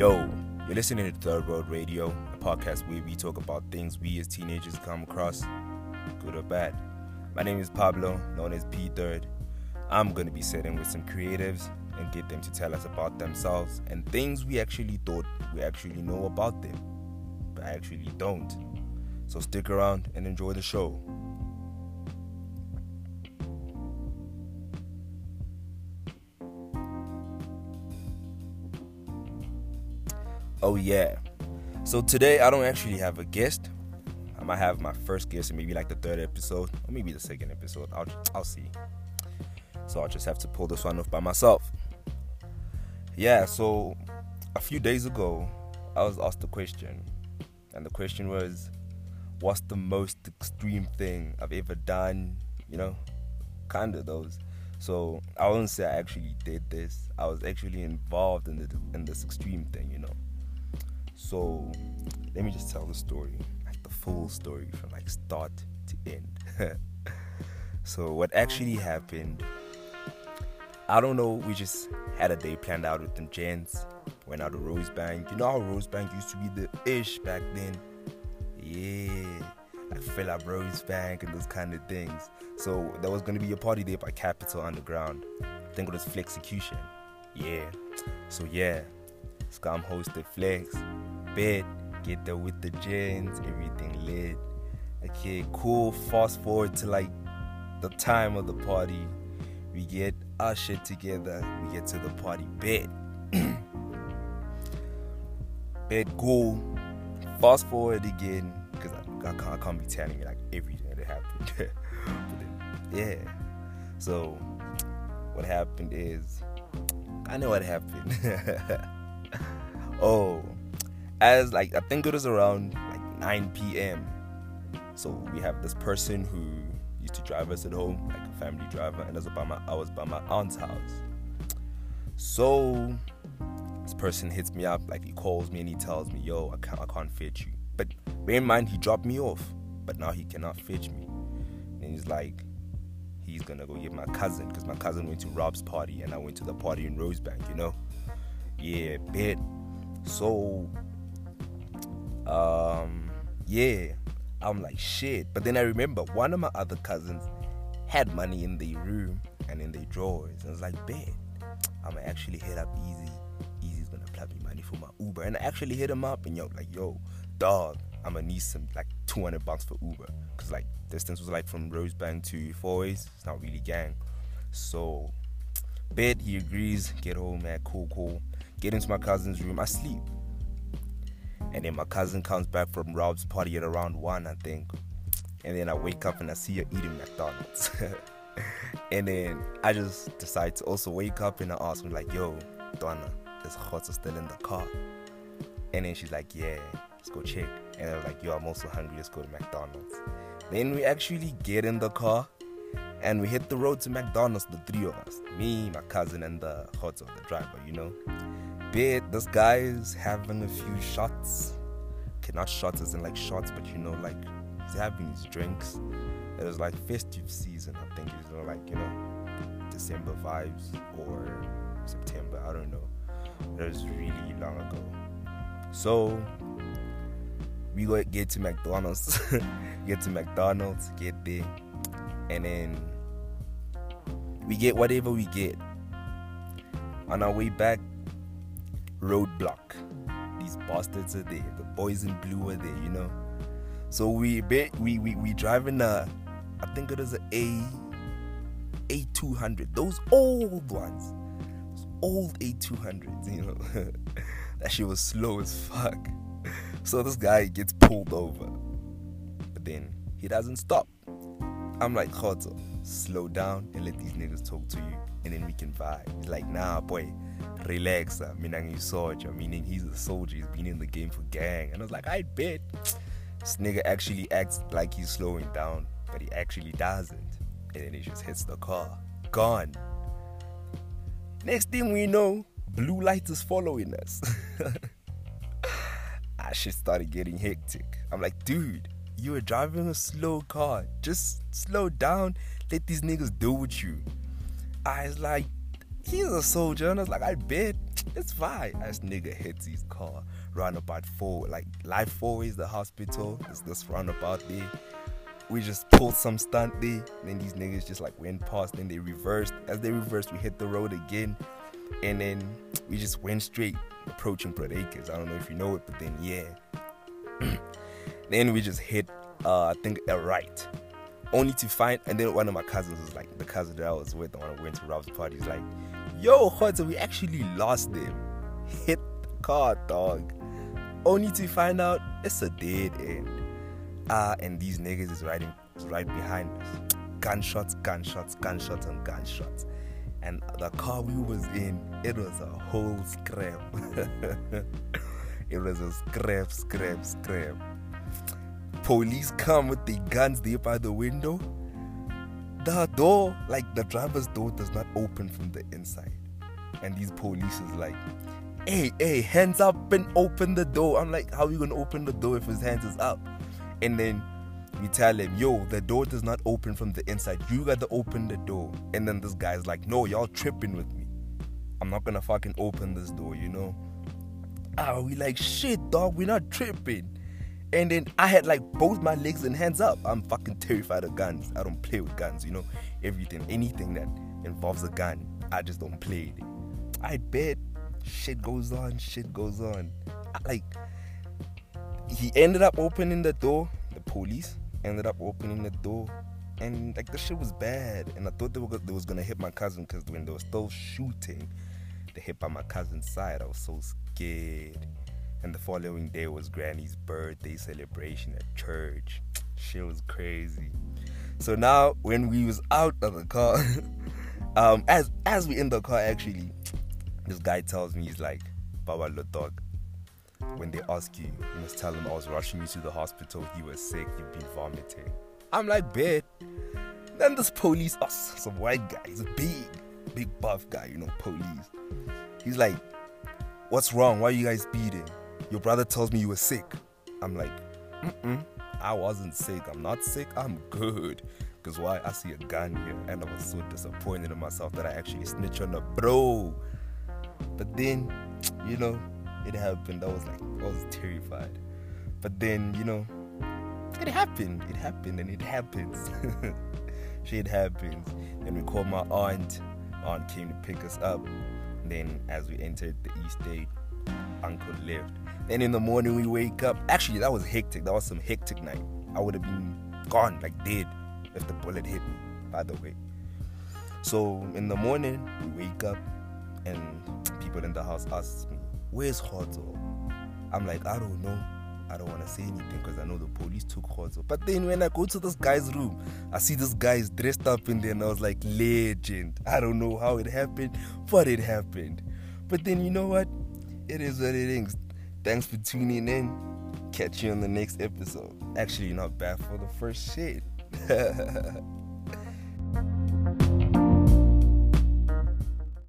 Yo, you're listening to Third World Radio, a podcast where we talk about things we as teenagers come across, good or bad. My name is Pablo, known as P Third. I'm gonna be sitting with some creatives and get them to tell us about themselves and things we actually thought we actually know about them, but actually don't. So stick around and enjoy the show. Oh yeah. So today I don't actually have a guest. I might have my first guest in maybe like the third episode or maybe the second episode. I'll I'll see. So I'll just have to pull this one off by myself. Yeah, so a few days ago I was asked a question. And the question was what's the most extreme thing I've ever done, you know? Kind of those. So I wouldn't say I actually did this. I was actually involved in the in this extreme thing, you know. So let me just tell the story, like the full story from like start to end. so what actually happened? I don't know. We just had a day planned out with them gents. Went out to Rosebank. You know how Rosebank used to be the ish back then. Yeah, like fill up Rosebank and those kind of things. So there was gonna be a party there by Capital Underground. I think it was Flexecution. Yeah. So yeah, Scam hosted Flex bed, get there with the gents, everything lit. Okay, cool. Fast forward to like the time of the party. We get our shit together. We get to the party bed. bed cool. Fast forward again, because I, I, can't, I can't be telling you like everything that happened. then, yeah. So what happened is I know what happened. oh, as like I think it was around like 9 p.m. So we have this person who used to drive us at home, like a family driver, and I was by my I was by my aunt's house. So this person hits me up, like he calls me and he tells me, "Yo, I can't I can't fetch you." But bear in mind, he dropped me off, but now he cannot fetch me. And he's like, he's gonna go get my cousin because my cousin went to Rob's party and I went to the party in Rosebank, you know. Yeah, bet. So um, yeah, I'm like shit. But then I remember one of my other cousins had money in their room and in their drawers. And I was like, bet, I'ma actually hit up Easy. Easy's gonna plug me money for my Uber. And I actually hit him up and yo, like, yo, dog, I'ma need some like 200 bucks for Uber. Cause like distance was like from Rosebank to Four. It's not really gang. So, bet he agrees. Get home, man. Cool, cool. Get into my cousin's room. I sleep. And then my cousin comes back from Rob's party at around 1, I think. And then I wake up and I see her eating McDonald's. and then I just decide to also wake up and I ask her, like, yo, Donna, is Khotsa still in the car? And then she's like, yeah, let's go check. And I'm like, yo, I'm also hungry, let's go to McDonald's. Then we actually get in the car and we hit the road to McDonald's, the three of us. Me, my cousin, and the Khotsa, the driver, you know bit. This guy is having a few shots. Okay, not shots as in like shots, but you know, like he's having his drinks. It was like festive season, I think. You know, like you know, December vibes or September. I don't know. It was really long ago. So we go get to McDonald's, get to McDonald's, get there, and then we get whatever we get. On our way back, roadblock. These bastards are there. The boys in blue are there, you know. So we we we we driving a, I think it is a A A two hundred. Those old ones, those old A two hundreds. You know, that shit was slow as fuck. So this guy gets pulled over, but then he doesn't stop. I'm like, Khoto, slow down and let these niggas talk to you, and then we can vibe. He's like, nah, boy relax, uh, meaning soldier, meaning he's a soldier, he's been in the game for gang. And I was like, I bet this nigga actually acts like he's slowing down, but he actually doesn't. And then he just hits the car. Gone. Next thing we know, blue light is following us. I shit started getting hectic. I'm like, dude, you were driving a slow car. Just slow down. Let these niggas deal with you. I was like, he's a soldier. And I was like, I bet. it's fine. This nigga hits his car, roundabout four, like life four is the hospital. It's this roundabout there. We just pulled some stunt there. Then these niggas just like went past. Then they reversed. As they reversed, we hit the road again. And then we just went straight, approaching Broadacres. I don't know if you know it, but then yeah. then we just hit, uh, I think, a right only to find and then one of my cousins was like the cousin that I was with, the one went to Rob's party, is like, yo, Hodza, we actually lost them. Hit the car, dog. Only to find out it's a dead end. Ah, uh, and these niggas is riding right behind us. Gunshots, gunshots, gunshots, and gunshots. And the car we was in, it was a whole scrap. it was a scrap, scrap, scrap police come with the guns there by the window, the door, like the driver's door, does not open from the inside. And these police is like, hey, hey, hands up and open the door. I'm like, how are you gonna open the door if his hands is up? And then we tell him, yo, the door does not open from the inside. You gotta open the door. And then this guy's like, no, y'all tripping with me. I'm not gonna fucking open this door, you know? Ah, we like, shit, dog, we're not tripping. And then I had like both my legs and hands up. I'm fucking terrified of guns. I don't play with guns, you know. Everything, anything that involves a gun, I just don't play it. I bet shit goes on, shit goes on. I, like he ended up opening the door. The police ended up opening the door, and like the shit was bad. And I thought they, were, they was gonna hit my cousin because when they were still shooting, they hit by my cousin's side. I was so scared. And the following day was Granny's birthday celebration at church. She was crazy. So now when we was out of the car, um, as as we in the car actually, this guy tells me he's like, Baba dog. When they ask you, you must tell them I was rushing you to the hospital. You were sick. You've been vomiting. I'm like, bet. Then this police, us, some white guy, he's a big, big buff guy, you know, police. He's like, what's wrong? Why are you guys beating? Your brother tells me you were sick. I'm like, mm I wasn't sick. I'm not sick. I'm good. Because why? I see a gun here. And I was so disappointed in myself that I actually snitched on a bro. But then, you know, it happened. I was like, I was terrified. But then, you know, it happened. It happened and it happens. Shit happens. Then we called my aunt. My aunt came to pick us up. Then, as we entered the East State, uncle left. And in the morning we wake up. Actually, that was hectic. That was some hectic night. I would have been gone, like dead, if the bullet hit me. By the way. So in the morning we wake up, and people in the house ask me, "Where's Hoto?" I'm like, I don't know. I don't want to say anything because I know the police took Hoto. But then when I go to this guy's room, I see this guy is dressed up in there, and I was like, legend. I don't know how it happened, but it happened. But then you know what? It is what it is. Thanks for tuning in. Catch you on the next episode. Actually, not bad for the first shit.